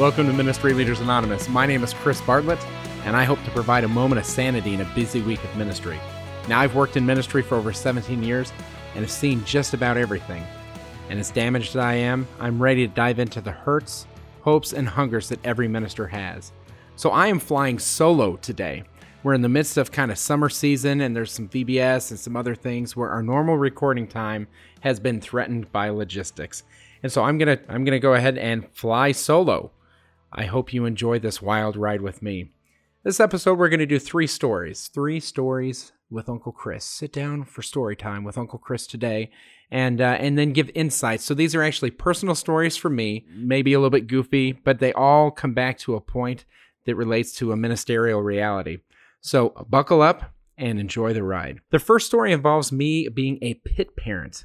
Welcome to Ministry Leaders Anonymous. My name is Chris Bartlett, and I hope to provide a moment of sanity in a busy week of ministry. Now, I've worked in ministry for over 17 years and have seen just about everything. And as damaged as I am, I'm ready to dive into the hurts, hopes, and hungers that every minister has. So I am flying solo today. We're in the midst of kind of summer season, and there's some VBS and some other things where our normal recording time has been threatened by logistics. And so I'm gonna I'm gonna go ahead and fly solo. I hope you enjoy this wild ride with me. This episode, we're going to do three stories. Three stories with Uncle Chris. Sit down for story time with Uncle Chris today, and uh, and then give insights. So these are actually personal stories for me, maybe a little bit goofy, but they all come back to a point that relates to a ministerial reality. So buckle up and enjoy the ride. The first story involves me being a pit parent.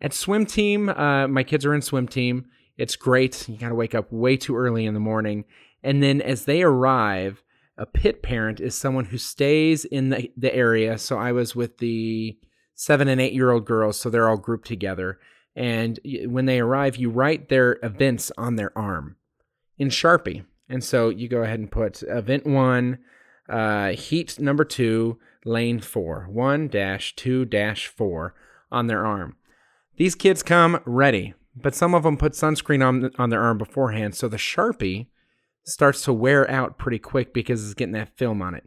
At swim team, uh, my kids are in swim team. It's great. You got to wake up way too early in the morning. And then as they arrive, a pit parent is someone who stays in the, the area. So I was with the seven and eight year old girls, so they're all grouped together. And when they arrive, you write their events on their arm in Sharpie. And so you go ahead and put event one, uh, heat number two, lane four, one dash two dash four on their arm. These kids come ready, but some of them put sunscreen on on their arm beforehand, so the Sharpie starts to wear out pretty quick because it's getting that film on it.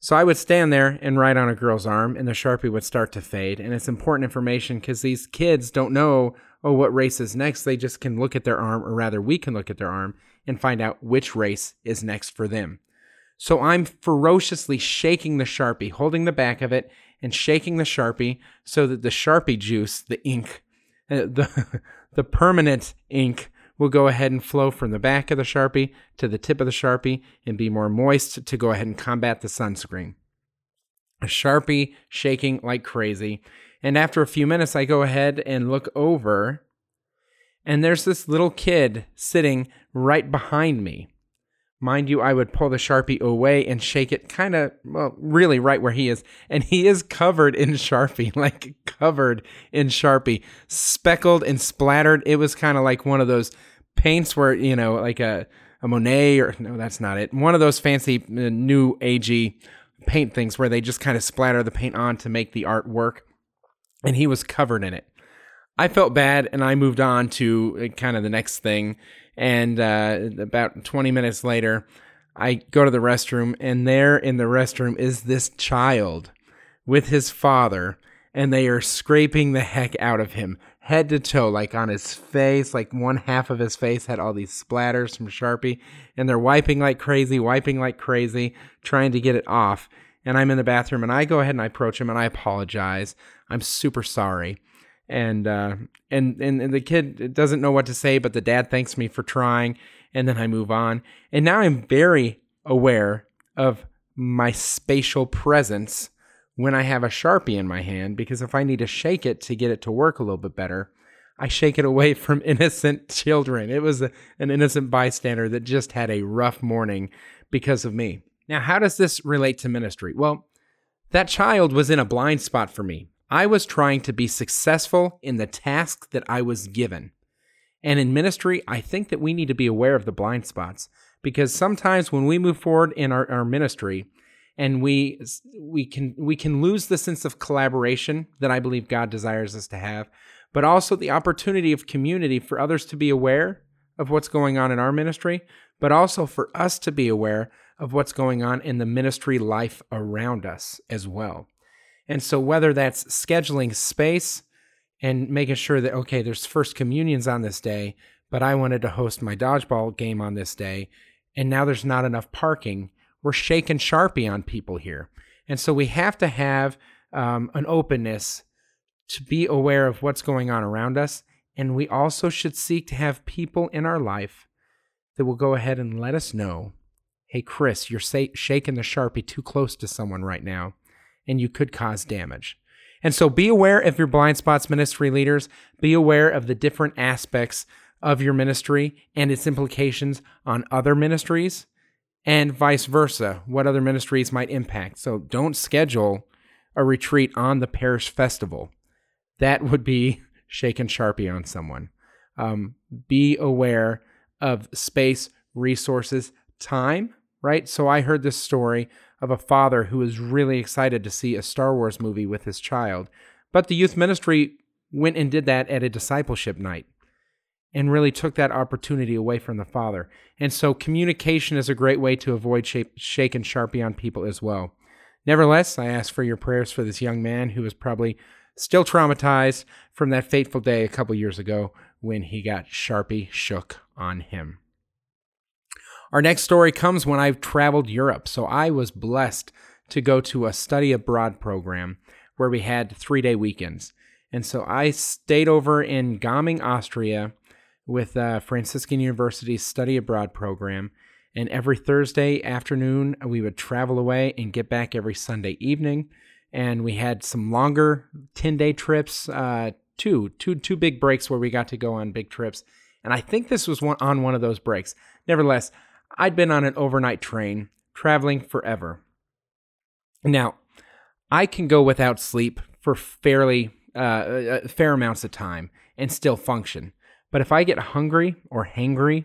So I would stand there and write on a girl's arm, and the Sharpie would start to fade. And it's important information because these kids don't know, oh, what race is next. They just can look at their arm, or rather, we can look at their arm and find out which race is next for them. So I'm ferociously shaking the Sharpie, holding the back of it and shaking the Sharpie so that the Sharpie juice, the ink, uh, the, the permanent ink, will go ahead and flow from the back of the Sharpie to the tip of the Sharpie and be more moist to go ahead and combat the sunscreen. A Sharpie shaking like crazy. And after a few minutes, I go ahead and look over, and there's this little kid sitting right behind me. Mind you, I would pull the Sharpie away and shake it kind of, well, really right where he is. And he is covered in Sharpie, like covered in Sharpie, speckled and splattered. It was kind of like one of those paints where, you know, like a, a Monet or, no, that's not it. One of those fancy uh, new AG paint things where they just kind of splatter the paint on to make the art work. And he was covered in it. I felt bad and I moved on to uh, kind of the next thing and uh, about 20 minutes later, I go to the restroom, and there in the restroom is this child with his father, and they are scraping the heck out of him, head to toe, like on his face. Like one half of his face had all these splatters from Sharpie, and they're wiping like crazy, wiping like crazy, trying to get it off. And I'm in the bathroom, and I go ahead and I approach him, and I apologize. I'm super sorry and uh, and, and the kid doesn't know what to say, but the dad thanks me for trying, and then I move on. And now I'm very aware of my spatial presence when I have a sharpie in my hand, because if I need to shake it to get it to work a little bit better, I shake it away from innocent children. It was a, an innocent bystander that just had a rough morning because of me. Now, how does this relate to ministry? Well, that child was in a blind spot for me. I was trying to be successful in the task that I was given. And in ministry, I think that we need to be aware of the blind spots because sometimes when we move forward in our, our ministry and we we can we can lose the sense of collaboration that I believe God desires us to have, but also the opportunity of community for others to be aware of what's going on in our ministry, but also for us to be aware of what's going on in the ministry life around us as well. And so, whether that's scheduling space and making sure that, okay, there's first communions on this day, but I wanted to host my dodgeball game on this day, and now there's not enough parking, we're shaking Sharpie on people here. And so, we have to have um, an openness to be aware of what's going on around us. And we also should seek to have people in our life that will go ahead and let us know hey, Chris, you're shaking the Sharpie too close to someone right now and you could cause damage. And so be aware of your blind spots, ministry leaders. Be aware of the different aspects of your ministry and its implications on other ministries and vice versa, what other ministries might impact. So don't schedule a retreat on the parish festival. That would be shaking Sharpie on someone. Um, be aware of space resources, time, right? So I heard this story of a father who is really excited to see a Star Wars movie with his child, but the youth ministry went and did that at a discipleship night and really took that opportunity away from the father. And so communication is a great way to avoid shake, and sharpie on people as well. Nevertheless, I ask for your prayers for this young man who is probably still traumatized from that fateful day a couple years ago when he got Sharpie shook on him. Our next story comes when I've traveled Europe. So I was blessed to go to a study abroad program where we had three day weekends. And so I stayed over in Gaming, Austria with uh, Franciscan University's study abroad program. And every Thursday afternoon, we would travel away and get back every Sunday evening. And we had some longer 10 day trips, uh, two, two, two big breaks where we got to go on big trips. And I think this was one, on one of those breaks. Nevertheless, I'd been on an overnight train traveling forever. Now, I can go without sleep for fairly uh, fair amounts of time and still function. But if I get hungry or hangry,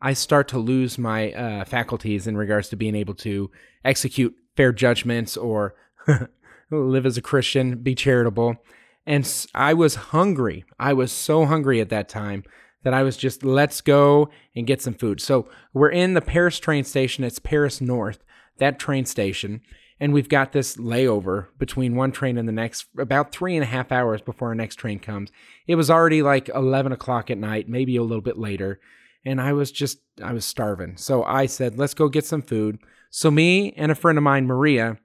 I start to lose my uh, faculties in regards to being able to execute fair judgments or live as a Christian, be charitable. And I was hungry. I was so hungry at that time that I was just, let's go and get some food. So we're in the Paris train station. It's Paris North, that train station. And we've got this layover between one train and the next, about three and a half hours before our next train comes. It was already like 11 o'clock at night, maybe a little bit later and I was just I was starving. So I said, "Let's go get some food." So me and a friend of mine, Maria,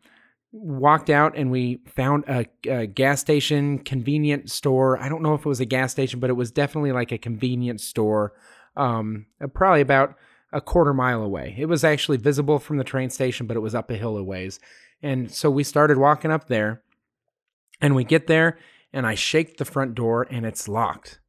walked out and we found a, a, gas station, convenience store. I don't know if it was a gas station, but it was definitely like a convenience store, um, probably about a quarter mile away. It was actually visible from the train station, but it was up a hill a ways. And so we started walking up there, and we get there, and I shake the front door, and it's locked.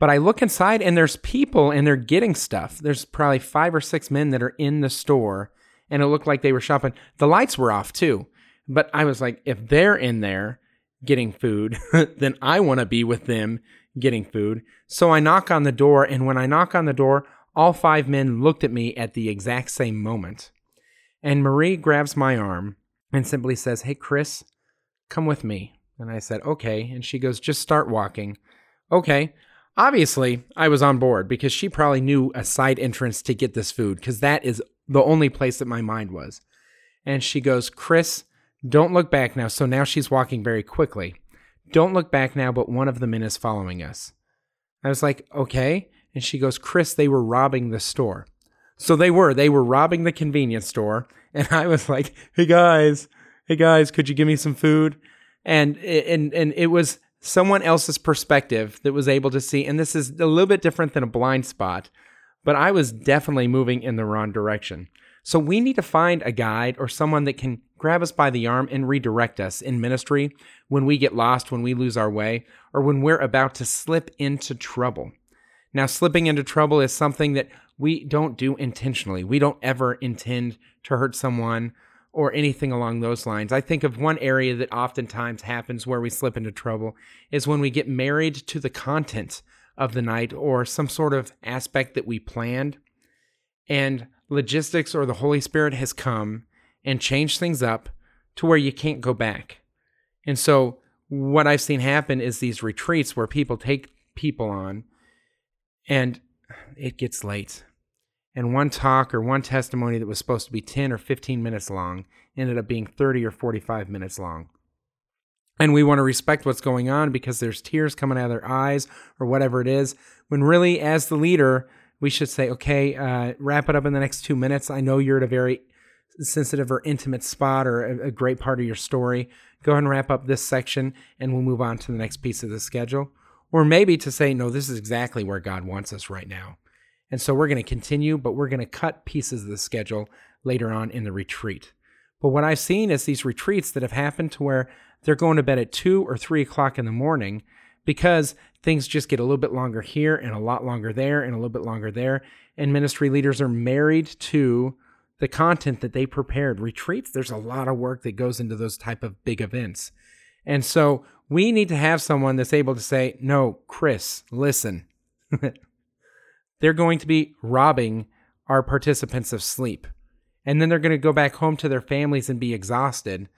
But I look inside and there's people and they're getting stuff. There's probably five or six men that are in the store and it looked like they were shopping. The lights were off too. But I was like, if they're in there getting food, then I want to be with them getting food. So I knock on the door. And when I knock on the door, all five men looked at me at the exact same moment. And Marie grabs my arm and simply says, Hey, Chris, come with me. And I said, Okay. And she goes, Just start walking. Okay. Obviously, I was on board because she probably knew a side entrance to get this food because that is the only place that my mind was. And she goes, Chris, don't look back now. So now she's walking very quickly. Don't look back now, but one of the men is following us. I was like, okay. And she goes, Chris, they were robbing the store. So they were. They were robbing the convenience store. And I was like, hey guys, hey guys, could you give me some food? And and and it was someone else's perspective that was able to see. And this is a little bit different than a blind spot, but I was definitely moving in the wrong direction. So we need to find a guide or someone that can grab us by the arm and redirect us in ministry when we get lost, when we lose our way, or when we're about to slip into trouble. Now, slipping into trouble is something that we don't do intentionally. We don't ever intend to hurt someone or anything along those lines. I think of one area that oftentimes happens where we slip into trouble is when we get married to the content of the night or some sort of aspect that we planned and logistics or the Holy Spirit has come and changed things up to where you can't go back. And so what I've seen happen is these retreats where people take people on and it gets late and one talk or one testimony that was supposed to be 10 or 15 minutes long ended up being 30 or 45 minutes long. And we want to respect what's going on because there's tears coming out of their eyes or whatever it is. When really, as the leader, we should say, okay, uh, wrap it up in the next two minutes. I know you're at a very sensitive or intimate spot or a, a great part of your story. Go ahead and wrap up this section and we'll move on to the next piece of the schedule. Or maybe to say, no, this is exactly where God wants us right now. And so we're going to continue, but we're going to cut pieces of the schedule later on in the retreat. But what I've seen is these retreats that have happened to where they're going to bed at two or three o'clock in the morning because things just get a little bit longer here and a lot longer there and a little bit longer there. And ministry leaders are married to the content that they prepared. Retreats, there's a lot of work that goes into those type of big events. And so we need to have someone that's able to say, no, Chris, listen. they're going to be robbing our participants of sleep. And then they're going to go back home to their families and be exhausted.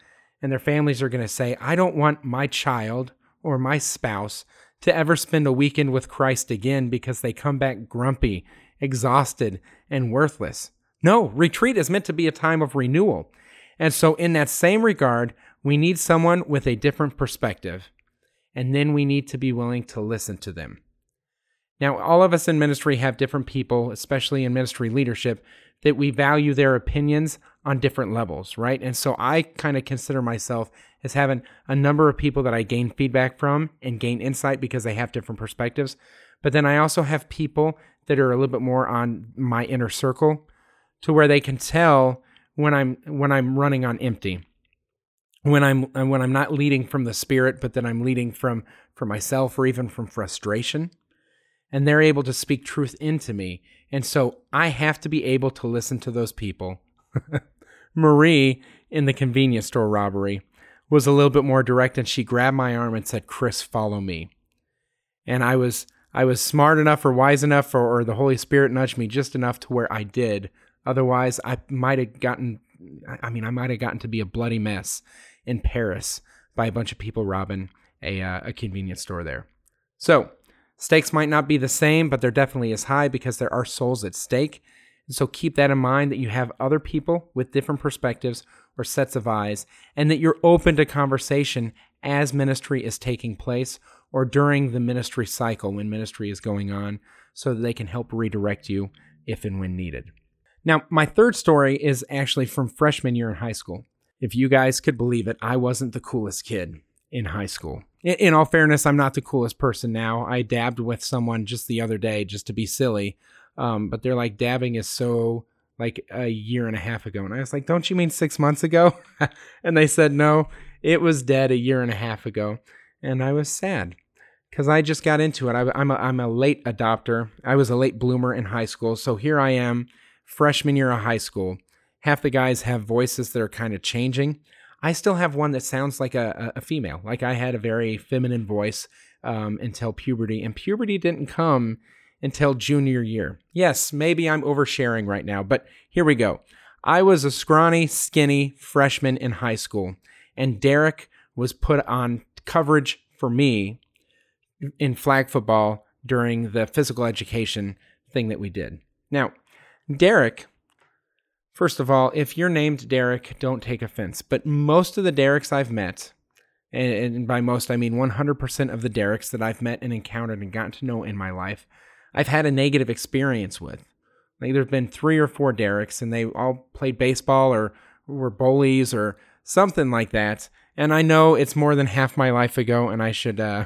And their families are going to say, I don't want my child or my spouse to ever spend a weekend with Christ again because they come back grumpy, exhausted, and worthless. No, retreat is meant to be a time of renewal. And so, in that same regard, we need someone with a different perspective. And then we need to be willing to listen to them. Now, all of us in ministry have different people, especially in ministry leadership, that we value their opinions on different levels, right? And so I kind of consider myself as having a number of people that I gain feedback from and gain insight because they have different perspectives. But then I also have people that are a little bit more on my inner circle to where they can tell when I'm when I'm running on empty. When I'm when I'm not leading from the spirit, but then I'm leading from from myself or even from frustration and they're able to speak truth into me. And so I have to be able to listen to those people. Marie in the convenience store robbery was a little bit more direct and she grabbed my arm and said, "Chris, follow me." And I was I was smart enough or wise enough or, or the Holy Spirit nudged me just enough to where I did. Otherwise, I might have gotten I mean, I might have gotten to be a bloody mess in Paris by a bunch of people robbing a, uh, a convenience store there. So, Stakes might not be the same, but they're definitely as high because there are souls at stake. So keep that in mind that you have other people with different perspectives or sets of eyes, and that you're open to conversation as ministry is taking place or during the ministry cycle when ministry is going on so that they can help redirect you if and when needed. Now, my third story is actually from freshman year in high school. If you guys could believe it, I wasn't the coolest kid in high school in all fairness, I'm not the coolest person now. I dabbed with someone just the other day just to be silly. Um, but they're like, dabbing is so like a year and a half ago. And I was like, don't you mean six months ago? and they said, no, it was dead a year and a half ago. And I was sad because I just got into it. I, am a, I'm a late adopter. I was a late bloomer in high school. So here I am, freshman year of high school. Half the guys have voices that are kind of changing. I still have one that sounds like a, a female. Like I had a very feminine voice um, until puberty, and puberty didn't come until junior year. Yes, maybe I'm oversharing right now, but here we go. I was a scrawny, skinny freshman in high school, and Derek was put on coverage for me in flag football during the physical education thing that we did. Now, Derek First of all, if you're named Derek, don't take offense. But most of the Dereks I've met, and, by most I mean 100% of the Dereks that I've met and encountered and gotten to know in my life, I've had a negative experience with. Like there's been three or four Dereks, and they all played baseball or were bullies or something like that. And I know it's more than half my life ago, and I should uh,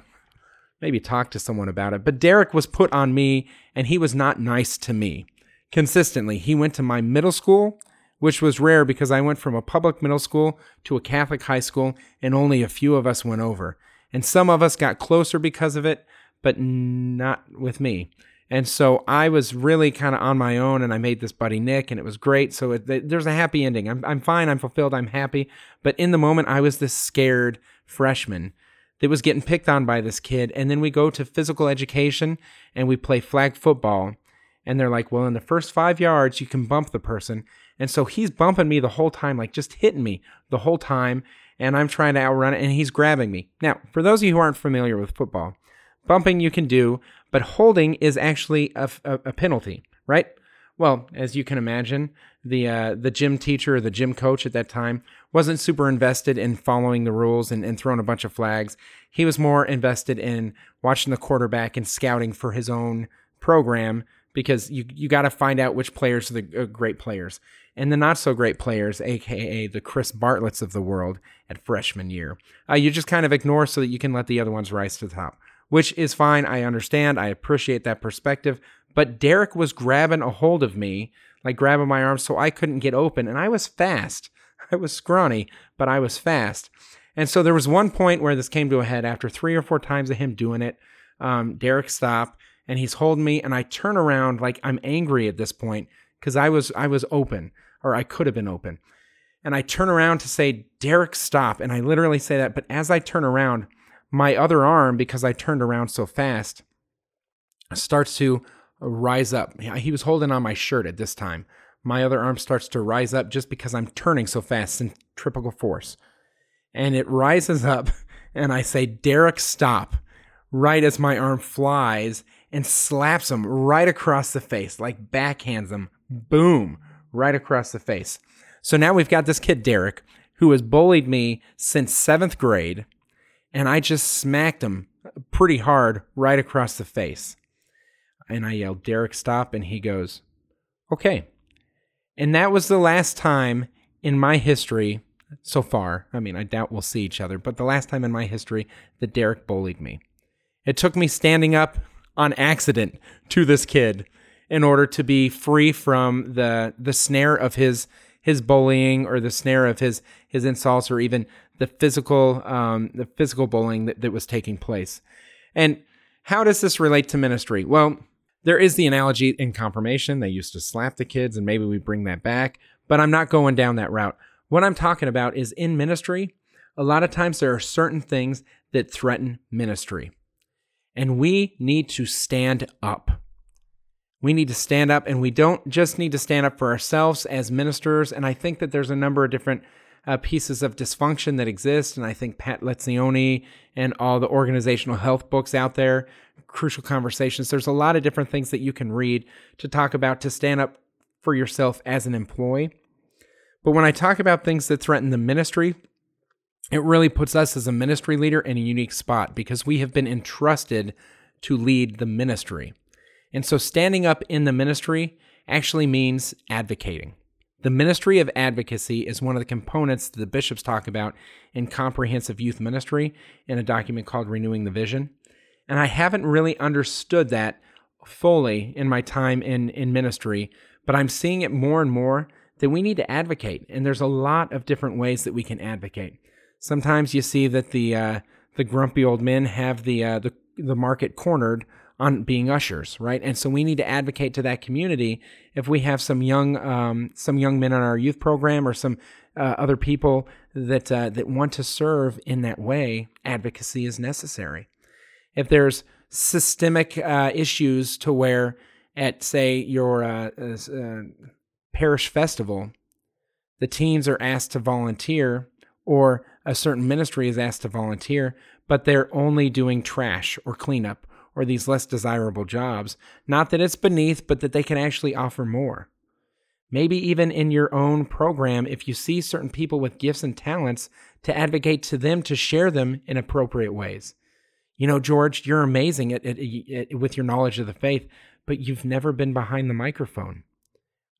maybe talk to someone about it. But Derek was put on me, and he was not nice to me consistently. He went to my middle school, which was rare because I went from a public middle school to a Catholic high school, and only a few of us went over. And some of us got closer because of it, but not with me. And so I was really kind of on my own, and I made this buddy Nick, and it was great. So it, there's a happy ending. I'm, I'm fine. I'm fulfilled. I'm happy. But in the moment, I was this scared freshman that was getting picked on by this kid. And then we go to physical education and we play flag football and they're like, well, in the first five yards, you can bump the person. And so he's bumping me the whole time, like just hitting me the whole time. And I'm trying to outrun it, and he's grabbing me. Now, for those of you who aren't familiar with football, bumping you can do, but holding is actually a, a, a penalty, right? Well, as you can imagine, the uh, the gym teacher or the gym coach at that time wasn't super invested in following the rules and, and throwing a bunch of flags. He was more invested in watching the quarterback and scouting for his own program because you you got to find out which players are the uh, great players and the not so great players, aka the Chris Bartletts of the world at freshman year. Uh, you just kind of ignore so that you can let the other ones rise to the top, which is fine. I understand. I appreciate that perspective. But Derek was grabbing a hold of me, like grabbing my arm, so I couldn't get open, and I was fast. I was scrawny, but I was fast. And so there was one point where this came to a head after three or four times of him doing it. Um, Derek stopped and he's holding me and I turn around like I'm angry at this point because I was I was open or I could have been open. And I turn around to say, Derek, stop. And I literally say that. But as I turn around, my other arm, because I turned around so fast, starts to rise up. He was holding on my shirt at this time. My other arm starts to rise up just because I'm turning so fast, centripetal force. And it rises up, and I say, Derek, stop. Right as my arm flies and slaps him right across the face, like backhands him, boom, right across the face. So now we've got this kid, Derek, who has bullied me since seventh grade, and I just smacked him pretty hard right across the face. And I yelled, Derek, stop. And he goes, okay. And that was the last time in my history so far. I mean, I doubt we'll see each other, but the last time in my history that Derek bullied me. It took me standing up on accident to this kid in order to be free from the the snare of his his bullying or the snare of his his insults or even the physical um, the physical bullying that, that was taking place. And how does this relate to ministry? Well, there is the analogy in confirmation. They used to slap the kids, and maybe we bring that back, but I'm not going down that route. What I'm talking about is in ministry, a lot of times there are certain things that threaten ministry. And we need to stand up. We need to stand up, and we don't just need to stand up for ourselves as ministers. And I think that there's a number of different uh, pieces of dysfunction that exist. And I think Pat Lencioni and all the organizational health books out there, crucial conversations, there's a lot of different things that you can read to talk about to stand up for yourself as an employee. But when I talk about things that threaten the ministry, it really puts us as a ministry leader in a unique spot because we have been entrusted to lead the ministry. And so standing up in the ministry actually means advocating. The ministry of advocacy is one of the components that the bishops talk about in comprehensive youth ministry in a document called Renewing the Vision. And I haven't really understood that fully in my time in, in ministry, but I'm seeing it more and more that we need to advocate. And there's a lot of different ways that we can advocate. Sometimes you see that the uh, the grumpy old men have the, uh, the the market cornered on being ushers, right? And so we need to advocate to that community. If we have some young um, some young men on our youth program or some uh, other people that uh, that want to serve in that way, advocacy is necessary. If there's systemic uh, issues to where at say your uh, uh, parish festival, the teens are asked to volunteer, or a certain ministry is asked to volunteer, but they're only doing trash or cleanup or these less desirable jobs. Not that it's beneath, but that they can actually offer more. Maybe even in your own program, if you see certain people with gifts and talents, to advocate to them to share them in appropriate ways. You know, George, you're amazing at, at, at, with your knowledge of the faith, but you've never been behind the microphone.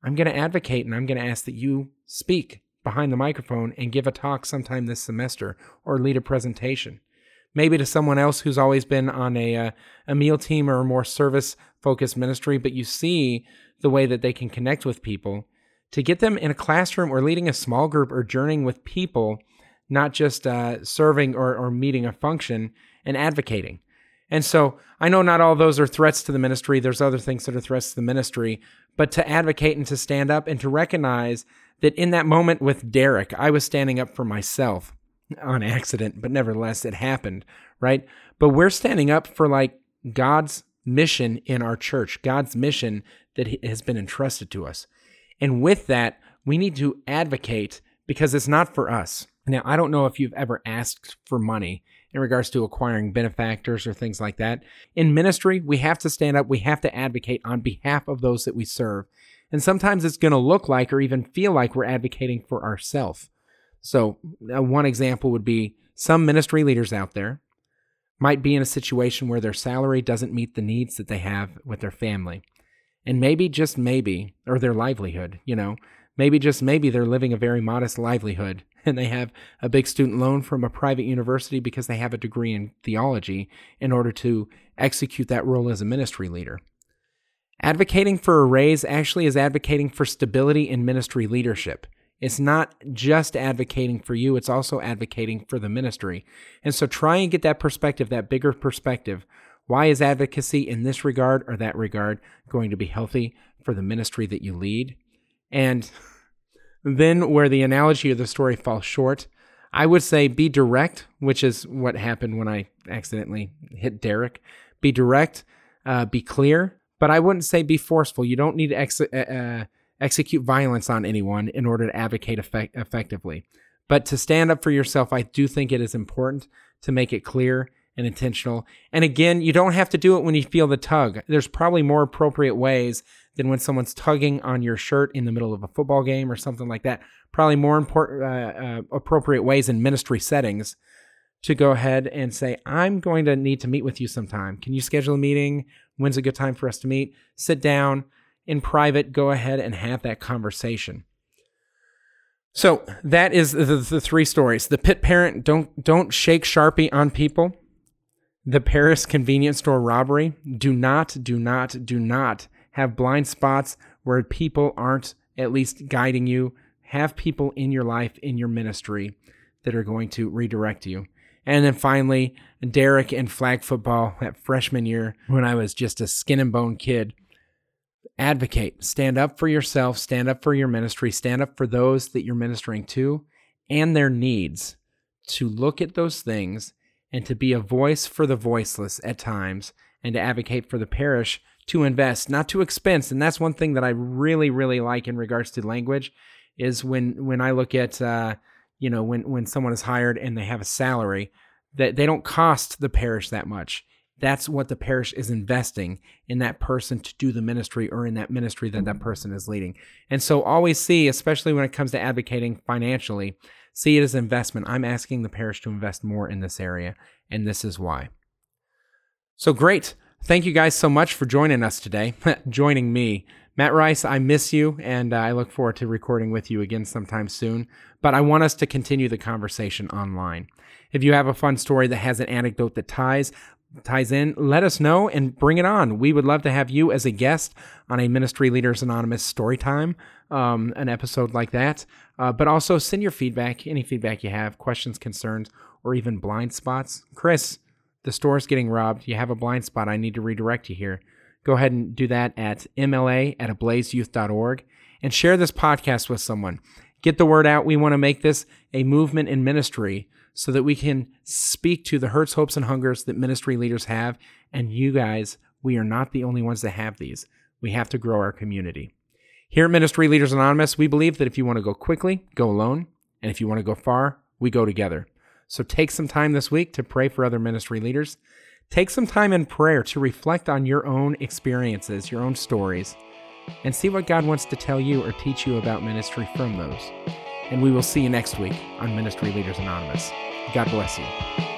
I'm going to advocate and I'm going to ask that you speak behind the microphone and give a talk sometime this semester or lead a presentation maybe to someone else who's always been on a uh, a meal team or a more service focused ministry, but you see the way that they can connect with people to get them in a classroom or leading a small group or journeying with people, not just uh, serving or, or meeting a function and advocating. And so I know not all those are threats to the ministry. There's other things that are threats to the ministry, but to advocate and to stand up and to recognize that in that moment with Derek, I was standing up for myself on accident, but nevertheless, it happened, right? But we're standing up for like God's mission in our church, God's mission that has been entrusted to us. And with that, we need to advocate because it's not for us. Now, I don't know if you've ever asked for money in regards to acquiring benefactors or things like that. In ministry, we have to stand up, we have to advocate on behalf of those that we serve. And sometimes it's going to look like or even feel like we're advocating for ourselves. So, uh, one example would be some ministry leaders out there might be in a situation where their salary doesn't meet the needs that they have with their family. And maybe, just maybe, or their livelihood, you know, maybe just maybe they're living a very modest livelihood and they have a big student loan from a private university because they have a degree in theology in order to execute that role as a ministry leader. Advocating for a raise actually is advocating for stability in ministry leadership. It's not just advocating for you, it's also advocating for the ministry. And so try and get that perspective, that bigger perspective. Why is advocacy in this regard or that regard going to be healthy for the ministry that you lead? And then, where the analogy of the story falls short, I would say be direct, which is what happened when I accidentally hit Derek. Be direct, uh, be clear, but I wouldn't say be forceful. You don't need to ex- uh, uh, execute violence on anyone in order to advocate effect- effectively. But to stand up for yourself, I do think it is important to make it clear and intentional. And again, you don't have to do it when you feel the tug. There's probably more appropriate ways than when someone's tugging on your shirt in the middle of a football game or something like that. Probably more important, uh, uh, appropriate ways in ministry settings to go ahead and say, I'm going to need to meet with you sometime. Can you schedule a meeting? When's a good time for us to meet? Sit down in private, go ahead and have that conversation. So that is the, the three stories. The pit parent, don't don't shake Sharpie on people. The Paris convenience store robbery. Do not, do not, do not have blind spots where people aren't at least guiding you. Have people in your life, in your ministry, that are going to redirect you. And then finally, Derek in flag football that freshman year when I was just a skin and bone kid. Advocate, stand up for yourself, stand up for your ministry, stand up for those that you're ministering to and their needs. To look at those things and to be a voice for the voiceless at times and to advocate for the parish to invest, not to expense. And that's one thing that I really, really like in regards to language is when when I look at uh, you know when when someone is hired and they have a salary that they don't cost the parish that much. That's what the parish is investing in that person to do the ministry or in that ministry that that person is leading. And so always see, especially when it comes to advocating financially, see it as investment. I'm asking the parish to invest more in this area, and this is why. So great. Thank you guys so much for joining us today, joining me. Matt Rice, I miss you, and uh, I look forward to recording with you again sometime soon. But I want us to continue the conversation online. If you have a fun story that has an anecdote that ties, ties in, let us know and bring it on. We would love to have you as a guest on a Ministry Leaders Anonymous story time, um, an episode like that. Uh, but also send your feedback, any feedback you have, questions, concerns, or even blind spots. Chris, the store's getting robbed. You have a blind spot. I need to redirect you here. Go ahead and do that at mla at ablazeyouth.org and share this podcast with someone. Get the word out. We want to make this a movement in ministry so that we can speak to the hurts, hopes, and hungers that ministry leaders have. And you guys, we are not the only ones that have these. We have to grow our community. Here at Ministry Leaders Anonymous, we believe that if you want to go quickly, go alone. And if you want to go far, we go together. So take some time this week to pray for other ministry leaders. Take some time in prayer to reflect on your own experiences, your own stories, and see what God wants to tell you or teach you about ministry from those. And we will see you next week on Ministry Leaders Anonymous. God bless you.